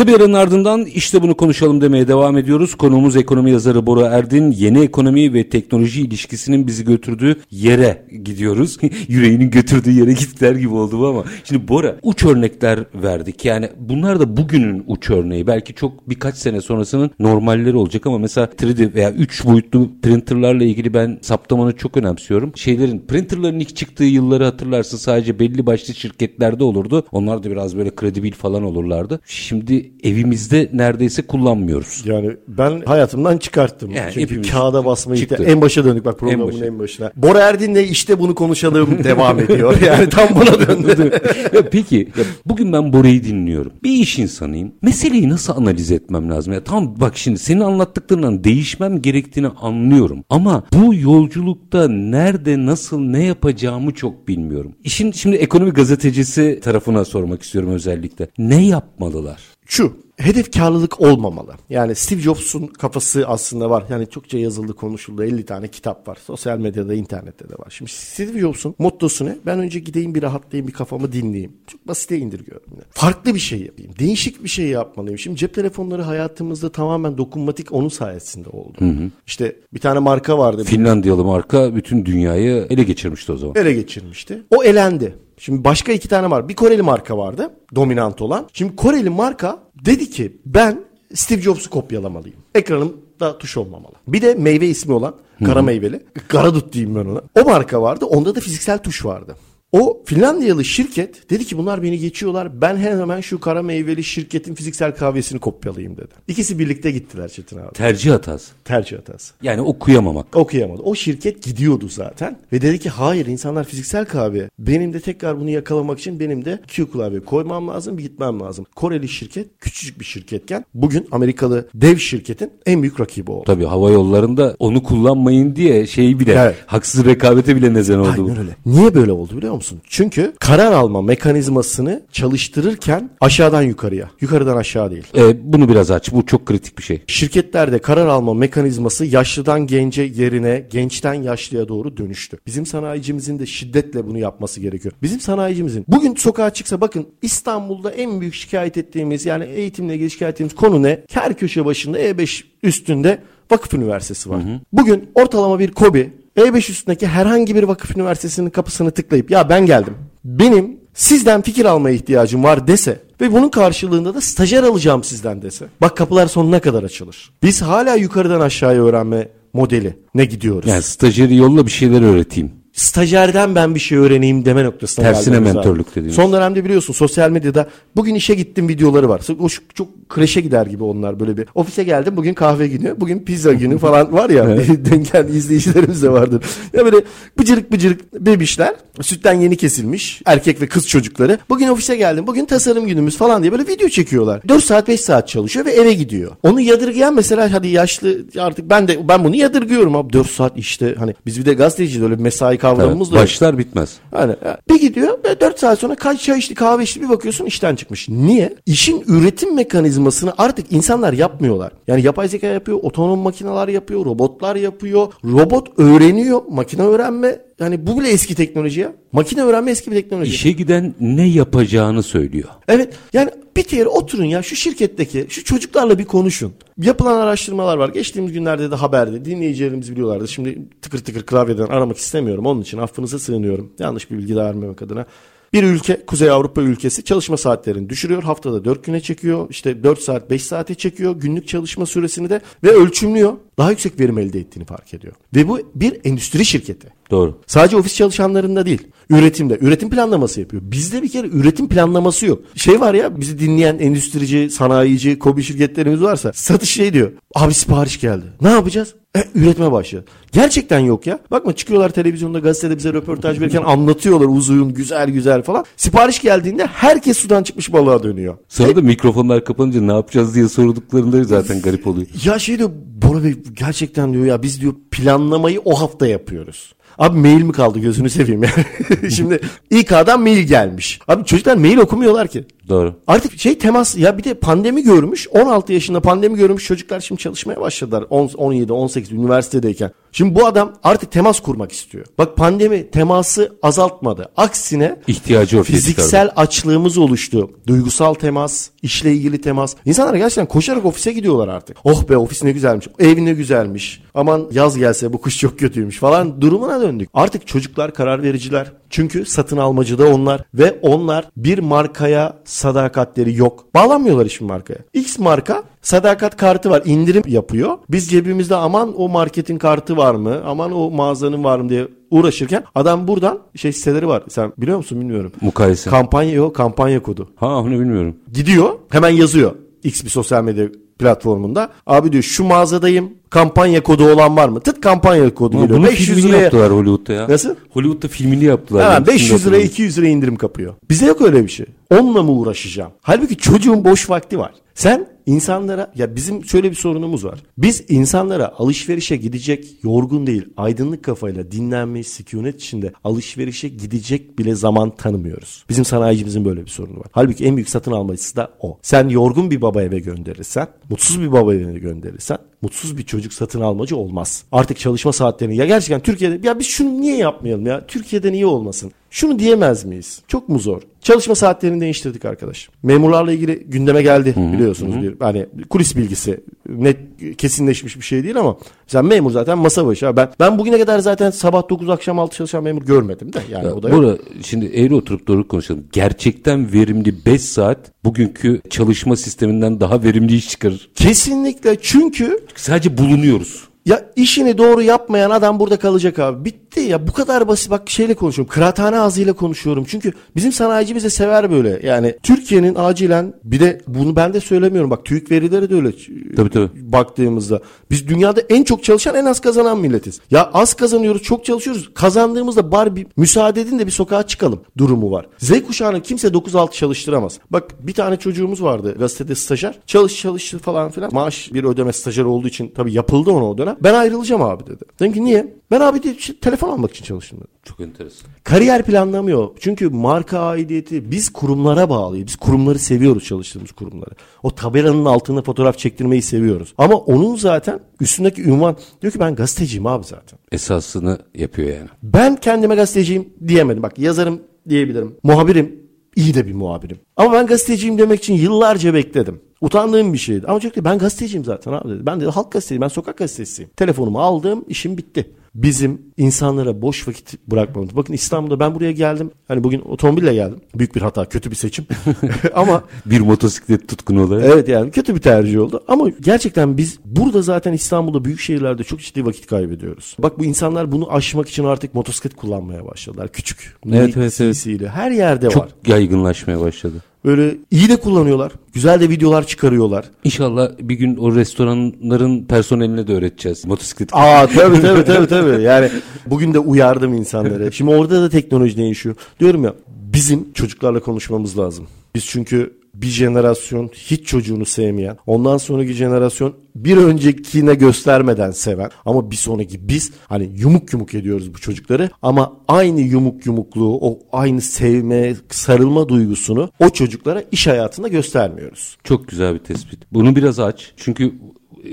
Kısa bir aranın ardından işte bunu konuşalım demeye devam ediyoruz. Konuğumuz ekonomi yazarı Bora Erdin. Yeni ekonomi ve teknoloji ilişkisinin bizi götürdüğü yere gidiyoruz. [LAUGHS] Yüreğinin götürdüğü yere gittiler gibi oldu ama. Şimdi Bora uç örnekler verdik. Yani bunlar da bugünün uç örneği. Belki çok birkaç sene sonrasının normalleri olacak ama mesela 3D veya 3 boyutlu printerlarla ilgili ben saptamanı çok önemsiyorum. Şeylerin printerların ilk çıktığı yılları hatırlarsın sadece belli başlı şirketlerde olurdu. Onlar da biraz böyle kredibil falan olurlardı. Şimdi evimizde neredeyse kullanmıyoruz. Yani ben hayatımdan çıkarttım. Yani Çünkü kağıda basmayı çıktı. en başa döndük bak programın En en, başa. başına. Bora Erdin'le işte bunu konuşalım [LAUGHS] devam ediyor. Yani tam buna döndü. [LAUGHS] ya peki ya bugün ben Bora'yı dinliyorum. Bir iş insanıyım. Meseleyi nasıl analiz etmem lazım? Ya tamam bak şimdi senin anlattıklarından değişmem gerektiğini anlıyorum. Ama bu yolculukta nerede nasıl ne yapacağımı çok bilmiyorum. İşin şimdi ekonomi gazetecisi tarafına sormak istiyorum özellikle. Ne yapmalılar? Şu hedef karlılık olmamalı. Yani Steve Jobs'un kafası aslında var. Yani çokça yazıldı konuşuldu 50 tane kitap var. Sosyal medyada internette de var. Şimdi Steve Jobs'un mottosu ne? Ben önce gideyim bir rahatlayayım bir kafamı dinleyeyim. Çok basite indirgiyorum. Yani. Farklı bir şey yapayım. Değişik bir şey yapmalıyım. Şimdi cep telefonları hayatımızda tamamen dokunmatik onun sayesinde oldu. İşte bir tane marka vardı. Finlandiyalı marka bütün dünyayı ele geçirmişti o zaman. ele geçirmişti. O elendi. Şimdi başka iki tane var. Bir Koreli marka vardı. Dominant olan. Şimdi Koreli marka dedi ki ben Steve Jobs'u kopyalamalıyım. Ekranımda tuş olmamalı. Bir de meyve ismi olan kara meyveli. [LAUGHS] Karadut diyeyim ben ona. O marka vardı. Onda da fiziksel tuş vardı. O Finlandiyalı şirket dedi ki bunlar beni geçiyorlar. Ben hemen şu kara meyveli şirketin fiziksel kahvesini kopyalayayım dedi. İkisi birlikte gittiler Çetin abi. Tercih hatası. Tercih hatası. Yani okuyamamak. Okuyamadı. O şirket gidiyordu zaten. Ve dedi ki hayır insanlar fiziksel kahve. Benim de tekrar bunu yakalamak için benim de Q klavye koymam lazım bir gitmem lazım. Koreli şirket küçücük bir şirketken bugün Amerikalı dev şirketin en büyük rakibi oldu. Tabii hava yollarında onu kullanmayın diye şeyi bile Evet. haksız rekabete bile neden oldu. Aynen öyle. Niye böyle oldu biliyor musun? Çünkü karar alma mekanizmasını çalıştırırken aşağıdan yukarıya, yukarıdan aşağı değil. E, bunu biraz aç. Bu çok kritik bir şey. Şirketlerde karar alma mekanizması yaşlıdan gence yerine, gençten yaşlıya doğru dönüştü. Bizim sanayicimizin de şiddetle bunu yapması gerekiyor. Bizim sanayicimizin bugün sokağa çıksa bakın İstanbul'da en büyük şikayet ettiğimiz yani eğitimle ilgili şikayet ettiğimiz konu ne? Her köşe başında E5 üstünde vakıf üniversitesi var. Bugün ortalama bir kobi E5 üstündeki herhangi bir vakıf üniversitesinin kapısını tıklayıp ya ben geldim. Benim sizden fikir almaya ihtiyacım var dese ve bunun karşılığında da stajyer alacağım sizden dese. Bak kapılar sonuna kadar açılır. Biz hala yukarıdan aşağıya öğrenme modeli ne gidiyoruz? Yani stajyeri yolla bir şeyler öğreteyim. Stajyerden ben bir şey öğreneyim deme noktasına Tersine gelmemiz mentörlük dediğimiz. Son dönemde biliyorsun sosyal medyada bugün işe gittim videoları var. O çok kreşe gider gibi onlar böyle bir. Ofise geldim bugün kahve günü, bugün pizza günü [LAUGHS] falan var ya. [LAUGHS] Denk geldi izleyicilerimiz de vardır. Ya böyle bıcırık bıcırık bebişler sütten yeni kesilmiş erkek ve kız çocukları. Bugün ofise geldim, bugün tasarım günümüz falan diye böyle video çekiyorlar. 4 saat 5 saat çalışıyor ve eve gidiyor. Onu yadırgayan mesela hadi yaşlı artık ben de ben bunu yadırgıyorum abi 4 saat işte hani biz bir de gazeteciyiz öyle bir mesai kavramımız Evet, da başlar bitmez. Hani bir gidiyor ve 4 saat sonra kaç çay içti kahve içti bir bakıyorsun işten çıkmış. Niye? İşin üretim mekanizmasını artık insanlar yapmıyorlar. Yani yapay zeka yapıyor, otonom makineler yapıyor, robotlar yapıyor. Robot öğreniyor, makine öğrenme. Yani bu bile eski teknoloji ya. Makine öğrenme eski bir teknoloji. İşe giden ne yapacağını söylüyor. Evet yani bir kere oturun ya şu şirketteki şu çocuklarla bir konuşun. Yapılan araştırmalar var. Geçtiğimiz günlerde de haberde dinleyicilerimiz biliyorlardı. Şimdi tıkır tıkır klavyeden aramak istemiyorum. Onun için affınıza sığınıyorum. Yanlış bir bilgi de vermemek adına. Bir ülke Kuzey Avrupa ülkesi çalışma saatlerini düşürüyor. Haftada 4 güne çekiyor. İşte 4 saat 5 saate çekiyor. Günlük çalışma süresini de ve ölçümlüyor. Daha yüksek verim elde ettiğini fark ediyor. Ve bu bir endüstri şirketi. Doğru. Sadece ofis çalışanlarında değil. Üretimde. Üretim planlaması yapıyor. Bizde bir kere üretim planlaması yok. Şey var ya bizi dinleyen endüstrici, sanayici, kobi şirketlerimiz varsa satış şey diyor. Abi sipariş geldi. Ne yapacağız? E, üretime başladı. Gerçekten yok ya. Bakma çıkıyorlar televizyonda gazetede bize röportaj verirken anlatıyorlar uzun güzel güzel falan. Sipariş geldiğinde herkes sudan çıkmış balığa dönüyor. Sonra da mikrofonlar kapanınca ne yapacağız diye sorduklarında zaten garip oluyor. Ya şey diyor Bora Bey gerçekten diyor ya biz diyor planlamayı o hafta yapıyoruz. Abi mail mi kaldı gözünü seveyim ya. [LAUGHS] Şimdi İK'dan mail gelmiş. Abi çocuklar mail okumuyorlar ki. Doğru. Artık şey temas ya bir de pandemi görmüş 16 yaşında pandemi görmüş çocuklar şimdi çalışmaya başladılar 10, 17 18 üniversitedeyken. Şimdi bu adam artık temas kurmak istiyor. Bak pandemi teması azaltmadı. Aksine İhtiyacı fiziksel çıkardı. açlığımız oluştu. Duygusal temas, işle ilgili temas. İnsanlar gerçekten koşarak ofise gidiyorlar artık. Oh be ofis ne güzelmiş. Ev ne güzelmiş. Aman yaz gelse bu kış çok kötüymüş falan durumuna döndük. Artık çocuklar karar vericiler. Çünkü satın almacı da onlar ve onlar bir markaya sadakatleri yok. Bağlanmıyorlar hiçbir markaya. X marka sadakat kartı var indirim yapıyor. Biz cebimizde aman o marketin kartı var mı aman o mağazanın var mı diye uğraşırken adam buradan şey siteleri var. Sen biliyor musun bilmiyorum. Mukayese. Kampanya yok kampanya kodu. ha onu bilmiyorum. Gidiyor hemen yazıyor. X bir sosyal medya platformunda. Abi diyor şu mağazadayım kampanya kodu olan var mı? Tık kampanya kodu Ama geliyor. bunu 500 filmini liraya yaptılar Hollywood'da ya. Nasıl? Hollywood'da filmini yaptılar. Yani 500 liraya hatırlıyorum. 200 liraya indirim kapıyor. Bize yok öyle bir şey. Onunla mı uğraşacağım? Halbuki çocuğun boş vakti var. Sen insanlara ya bizim şöyle bir sorunumuz var. Biz insanlara alışverişe gidecek yorgun değil aydınlık kafayla dinlenmiş sükunet içinde alışverişe gidecek bile zaman tanımıyoruz. Bizim sanayicimizin böyle bir sorunu var. Halbuki en büyük satın almacısı da o. Sen yorgun bir baba eve gönderirsen, mutsuz bir baba eve gönderirsen mutsuz bir çocuk satın almacı olmaz. Artık çalışma saatlerini ya gerçekten Türkiye'de ya biz şunu niye yapmayalım ya? Türkiye'de niye olmasın? Şunu diyemez miyiz? Çok mu zor? Çalışma saatlerini değiştirdik arkadaş. Memurlarla ilgili gündeme geldi biliyorsunuz bir hani kulis bilgisi net kesinleşmiş bir şey değil ama mesela memur zaten masa başı. Ha Ben ben bugüne kadar zaten sabah 9 akşam 6 çalışan memur görmedim de yani o da. Bora, şimdi eğri oturup doğru konuşalım. Gerçekten verimli 5 saat bugünkü çalışma sisteminden daha verimli iş çıkarır. Kesinlikle çünkü Sadece bulunuyoruz. Ya işini doğru yapmayan adam burada kalacak abi. Bitti ya bu kadar basit. Bak şeyle konuşuyorum. Kıraathane ağzıyla konuşuyorum. Çünkü bizim sanayicimiz de sever böyle. Yani Türkiye'nin acilen bir de bunu ben de söylemiyorum. Bak TÜİK verileri de öyle Tabii, tabii. baktığımızda. Biz dünyada en çok çalışan en az kazanan milletiz. Ya az kazanıyoruz çok çalışıyoruz. Kazandığımızda bari bir müsaade edin de bir sokağa çıkalım durumu var. Z kuşağını kimse 9-6 çalıştıramaz. Bak bir tane çocuğumuz vardı gazetede stajyer. Çalış çalış falan filan. Maaş bir ödeme stajyer olduğu için tabii yapıldı ona o dönem. Ben ayrılacağım abi dedi. Dedim ki niye? Ben abi de işte telefon almak için çalıştım dedi. Çok enteresan. Kariyer planlamıyor. Çünkü marka aidiyeti biz kurumlara bağlıyız. Biz kurumları seviyoruz çalıştığımız kurumları. O tabelanın altına fotoğraf çektirmeyi seviyoruz. Ama onun zaten üstündeki ünvan diyor ki ben gazeteciyim abi zaten. Esasını yapıyor yani. Ben kendime gazeteciyim diyemedim. Bak yazarım diyebilirim. Muhabirim iyi de bir muhabirim. Ama ben gazeteciyim demek için yıllarca bekledim. Utandığım bir şeydi. Ama çocuk dedi ben gazeteciyim zaten abi dedi. Ben de halk gazeteciyim. Ben sokak gazetesiyim. Telefonumu aldım işim bitti. Bizim insanlara boş vakit bırakmamız. Bakın İstanbul'da ben buraya geldim. Hani bugün otomobille geldim. Büyük bir hata, kötü bir seçim. [LAUGHS] [LAUGHS] Ama Bir motosiklet tutkunu olarak. Evet yani kötü bir tercih oldu. Ama gerçekten biz burada zaten İstanbul'da büyük şehirlerde çok ciddi vakit kaybediyoruz. Bak bu insanlar bunu aşmak için artık motosiklet kullanmaya başladılar. Küçük. Evet, evet, evet. Her yerde Çok var. yaygınlaşmaya başladı. Böyle iyi de kullanıyorlar. Güzel de videolar çıkarıyorlar. İnşallah bir gün o restoranların personeline de öğreteceğiz motosiklet. Aa tabii tabii tabii tabii. Yani bugün de uyardım insanları. [LAUGHS] Şimdi orada da teknoloji değişiyor. Diyorum ya bizim çocuklarla konuşmamız lazım. Biz çünkü bir jenerasyon hiç çocuğunu sevmeyen, ondan sonraki jenerasyon bir öncekine göstermeden seven ama bir sonraki biz hani yumuk yumuk ediyoruz bu çocukları ama aynı yumuk yumukluğu, o aynı sevme, sarılma duygusunu o çocuklara iş hayatında göstermiyoruz. Çok güzel bir tespit. Bunu biraz aç. Çünkü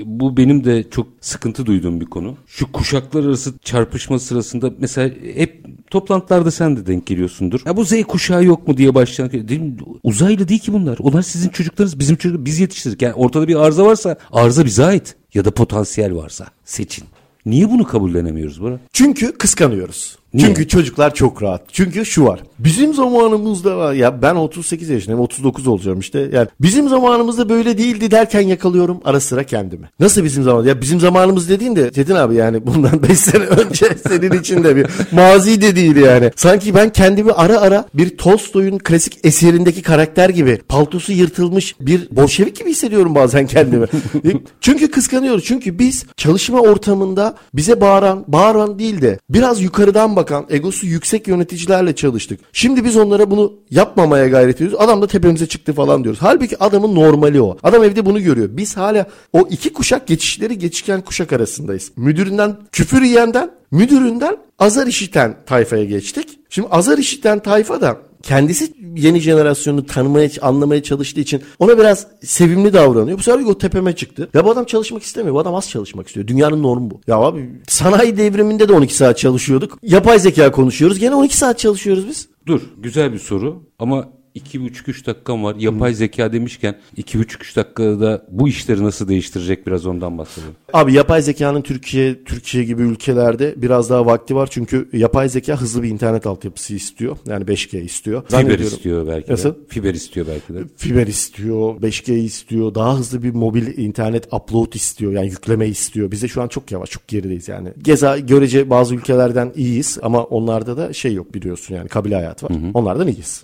bu benim de çok sıkıntı duyduğum bir konu. Şu kuşaklar arası çarpışma sırasında mesela hep toplantılarda sen de denk geliyorsundur. Ya bu Z kuşağı yok mu diye başlayan değil mi? uzaylı değil ki bunlar. Onlar sizin çocuklarınız, bizim çocuklar biz yetiştirdik. Yani ortada bir arıza varsa arıza bize ait ya da potansiyel varsa seçin. Niye bunu kabullenemiyoruz Bora? Çünkü kıskanıyoruz. Niye? Çünkü çocuklar çok rahat. Çünkü şu var. Bizim zamanımızda var. Ya ben 38 yaşındayım. 39 olacağım işte. Yani bizim zamanımızda böyle değildi derken yakalıyorum ara sıra kendimi. Nasıl bizim zaman? Ya bizim zamanımız dediğin de Çetin abi yani bundan [LAUGHS] 5 sene önce senin için de bir mazi de değil yani. Sanki ben kendimi ara ara bir Tolstoy'un klasik eserindeki karakter gibi paltosu yırtılmış bir bolşevik gibi hissediyorum bazen kendimi. [LAUGHS] Çünkü kıskanıyoruz. Çünkü biz çalışma ortamında bize bağıran, bağıran değil de biraz yukarıdan bakan, egosu yüksek yöneticilerle çalıştık. Şimdi biz onlara bunu yapmamaya gayret ediyoruz. Adam da tepemize çıktı falan diyoruz. Halbuki adamın normali o. Adam evde bunu görüyor. Biz hala o iki kuşak geçişleri geçişken kuşak arasındayız. Müdüründen küfür yiyenden, müdüründen azar işiten tayfaya geçtik. Şimdi azar işiten tayfa da kendisi yeni jenerasyonu tanımaya, anlamaya çalıştığı için ona biraz sevimli davranıyor. Bu sefer o tepeme çıktı. Ya bu adam çalışmak istemiyor. Bu adam az çalışmak istiyor. Dünyanın normu bu. Ya abi sanayi devriminde de 12 saat çalışıyorduk. Yapay zeka konuşuyoruz. Gene 12 saat çalışıyoruz biz. Dur güzel bir soru ama 2,5-3 dakikam var. Yapay zeka demişken 2,5-3 dakikada bu işleri nasıl değiştirecek biraz ondan bahsedelim. Abi yapay zekanın Türkiye Türkiye gibi ülkelerde biraz daha vakti var. Çünkü yapay zeka hızlı bir internet altyapısı istiyor. Yani 5G istiyor. Fiber istiyor belki Nasıl? de. Fiber istiyor belki de. Fiber istiyor, 5G istiyor, daha hızlı bir mobil internet upload istiyor. Yani yükleme istiyor. Bize şu an çok yavaş, çok gerideyiz yani. Geza görece bazı ülkelerden iyiyiz ama onlarda da şey yok biliyorsun yani kabile hayat var. Onlardan iyiyiz.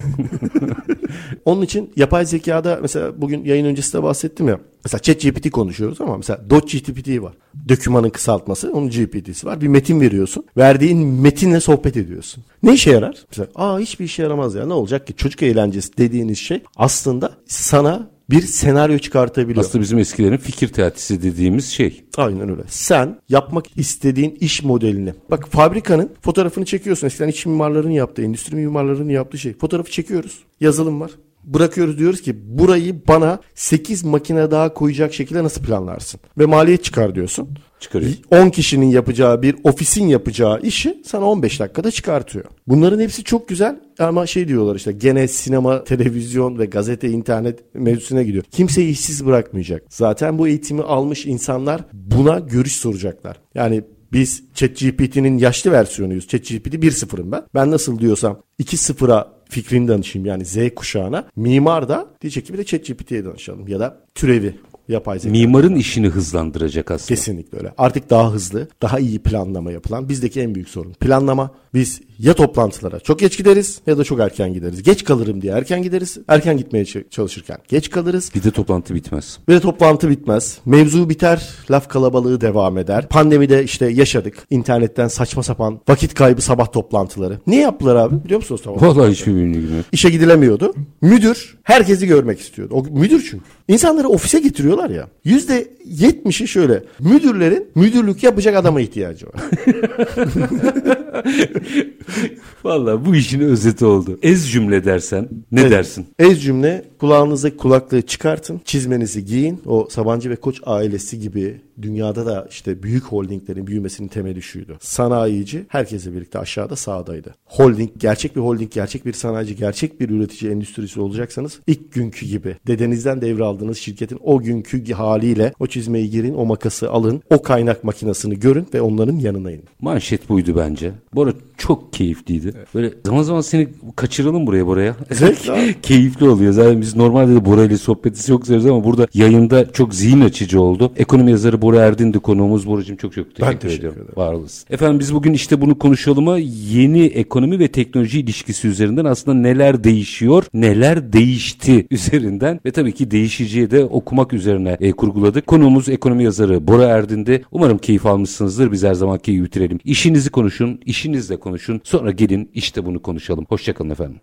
[LAUGHS] Onun için yapay zekada mesela bugün yayın öncesi de bahsettim ya. Mesela ChatGPT konuşuyoruz ama mesela DotGPT var. Dökümanın kısaltması, onun GPT'si var. Bir metin veriyorsun. Verdiğin metinle sohbet ediyorsun. Ne işe yarar? Mesela aa hiçbir işe yaramaz ya. Ne olacak ki? Çocuk eğlencesi dediğiniz şey aslında sana bir senaryo çıkartabiliyor. Aslında bizim eskilerin fikir teatisi dediğimiz şey. Aynen öyle. Sen yapmak istediğin iş modelini. Bak fabrikanın fotoğrafını çekiyorsun. Eskiden iç mimarların yaptığı, endüstri mimarlarının yaptığı şey. Fotoğrafı çekiyoruz. Yazılım var. Bırakıyoruz diyoruz ki burayı bana 8 makine daha koyacak şekilde nasıl planlarsın? Ve maliyet çıkar diyorsun. Çıkarıyor. 10 kişinin yapacağı bir ofisin yapacağı işi sana 15 dakikada çıkartıyor. Bunların hepsi çok güzel ama şey diyorlar işte gene sinema, televizyon ve gazete, internet mevzusuna gidiyor. Kimseyi işsiz bırakmayacak. Zaten bu eğitimi almış insanlar buna görüş soracaklar. Yani biz ChatGPT'nin yaşlı versiyonuyuz. ChatGPT 1.0'ım ben. Ben nasıl diyorsam 2.0'a fikrini danışayım yani Z kuşağına. Mimar da diyecek ki bir de ChatGPT'ye danışalım ya da türevi yapay zeka. Mimarın işini hızlandıracak aslında. Kesinlikle öyle. Artık daha hızlı, daha iyi planlama yapılan bizdeki en büyük sorun. Planlama. Biz ya toplantılara çok geç gideriz ya da çok erken gideriz. Geç kalırım diye erken gideriz. Erken gitmeye çalışırken geç kalırız. Bir de toplantı bitmez. Bir de toplantı bitmez. Mevzu biter, laf kalabalığı devam eder. Pandemide işte yaşadık. İnternetten saçma sapan vakit kaybı sabah toplantıları. Ne yaptılar abi biliyor musunuz? Sabah? Vallahi hiçbir bilgim yok. İşe gidilemiyordu. Müdür herkesi görmek istiyordu. O müdür çünkü. İnsanları ofise getiriyorlar ya. Yüzde yetmişi şöyle. Müdürlerin müdürlük yapacak adama ihtiyacı var. [LAUGHS] Vallahi bu işin özeti oldu. Ez cümle dersen ne Evet. dersin? Ez cümle kulağınızdaki kulaklığı çıkartın. Çizmenizi giyin. O Sabancı ve Koç ailesi gibi dünyada da işte büyük holdinglerin büyümesinin temeli şuydu. Sanayici herkesle birlikte aşağıda sağdaydı. Holding gerçek bir holding, gerçek bir sanayici, gerçek bir üretici endüstrisi olacaksanız ilk günkü gibi dedenizden devraldığınız şirketin o günkü haliyle o çizmeyi girin, o makası alın, o kaynak makinesini görün ve onların yanına inin. Manşet buydu bence. Bu arada çok keyifliydi. Böyle zaman zaman seni kaçıralım buraya buraya. Abi. [LAUGHS] Keyifli oluyor. Zaten biz normalde de Bora ile sohbeti çok severiz ama burada yayında çok zihin açıcı oldu. Ekonomi yazarı Bora Erdin de konuğumuz. Boracığım çok çok teşekkür, teşekkür ediyorum. ederim. Var olasın. Efendim biz bugün işte bunu konuşalıma yeni ekonomi ve teknoloji ilişkisi üzerinden aslında neler değişiyor, neler değişti [LAUGHS] üzerinden ve tabii ki değişiciye de okumak üzerine e, kurguladık. Konuğumuz ekonomi yazarı Bora Erdin'di. Umarım keyif almışsınızdır. Biz her zamanki gibi bitirelim. İşinizi konuşun, işinizle konuşun. Sonra gelin işte bunu konuşalım. Hoşçakalın efendim.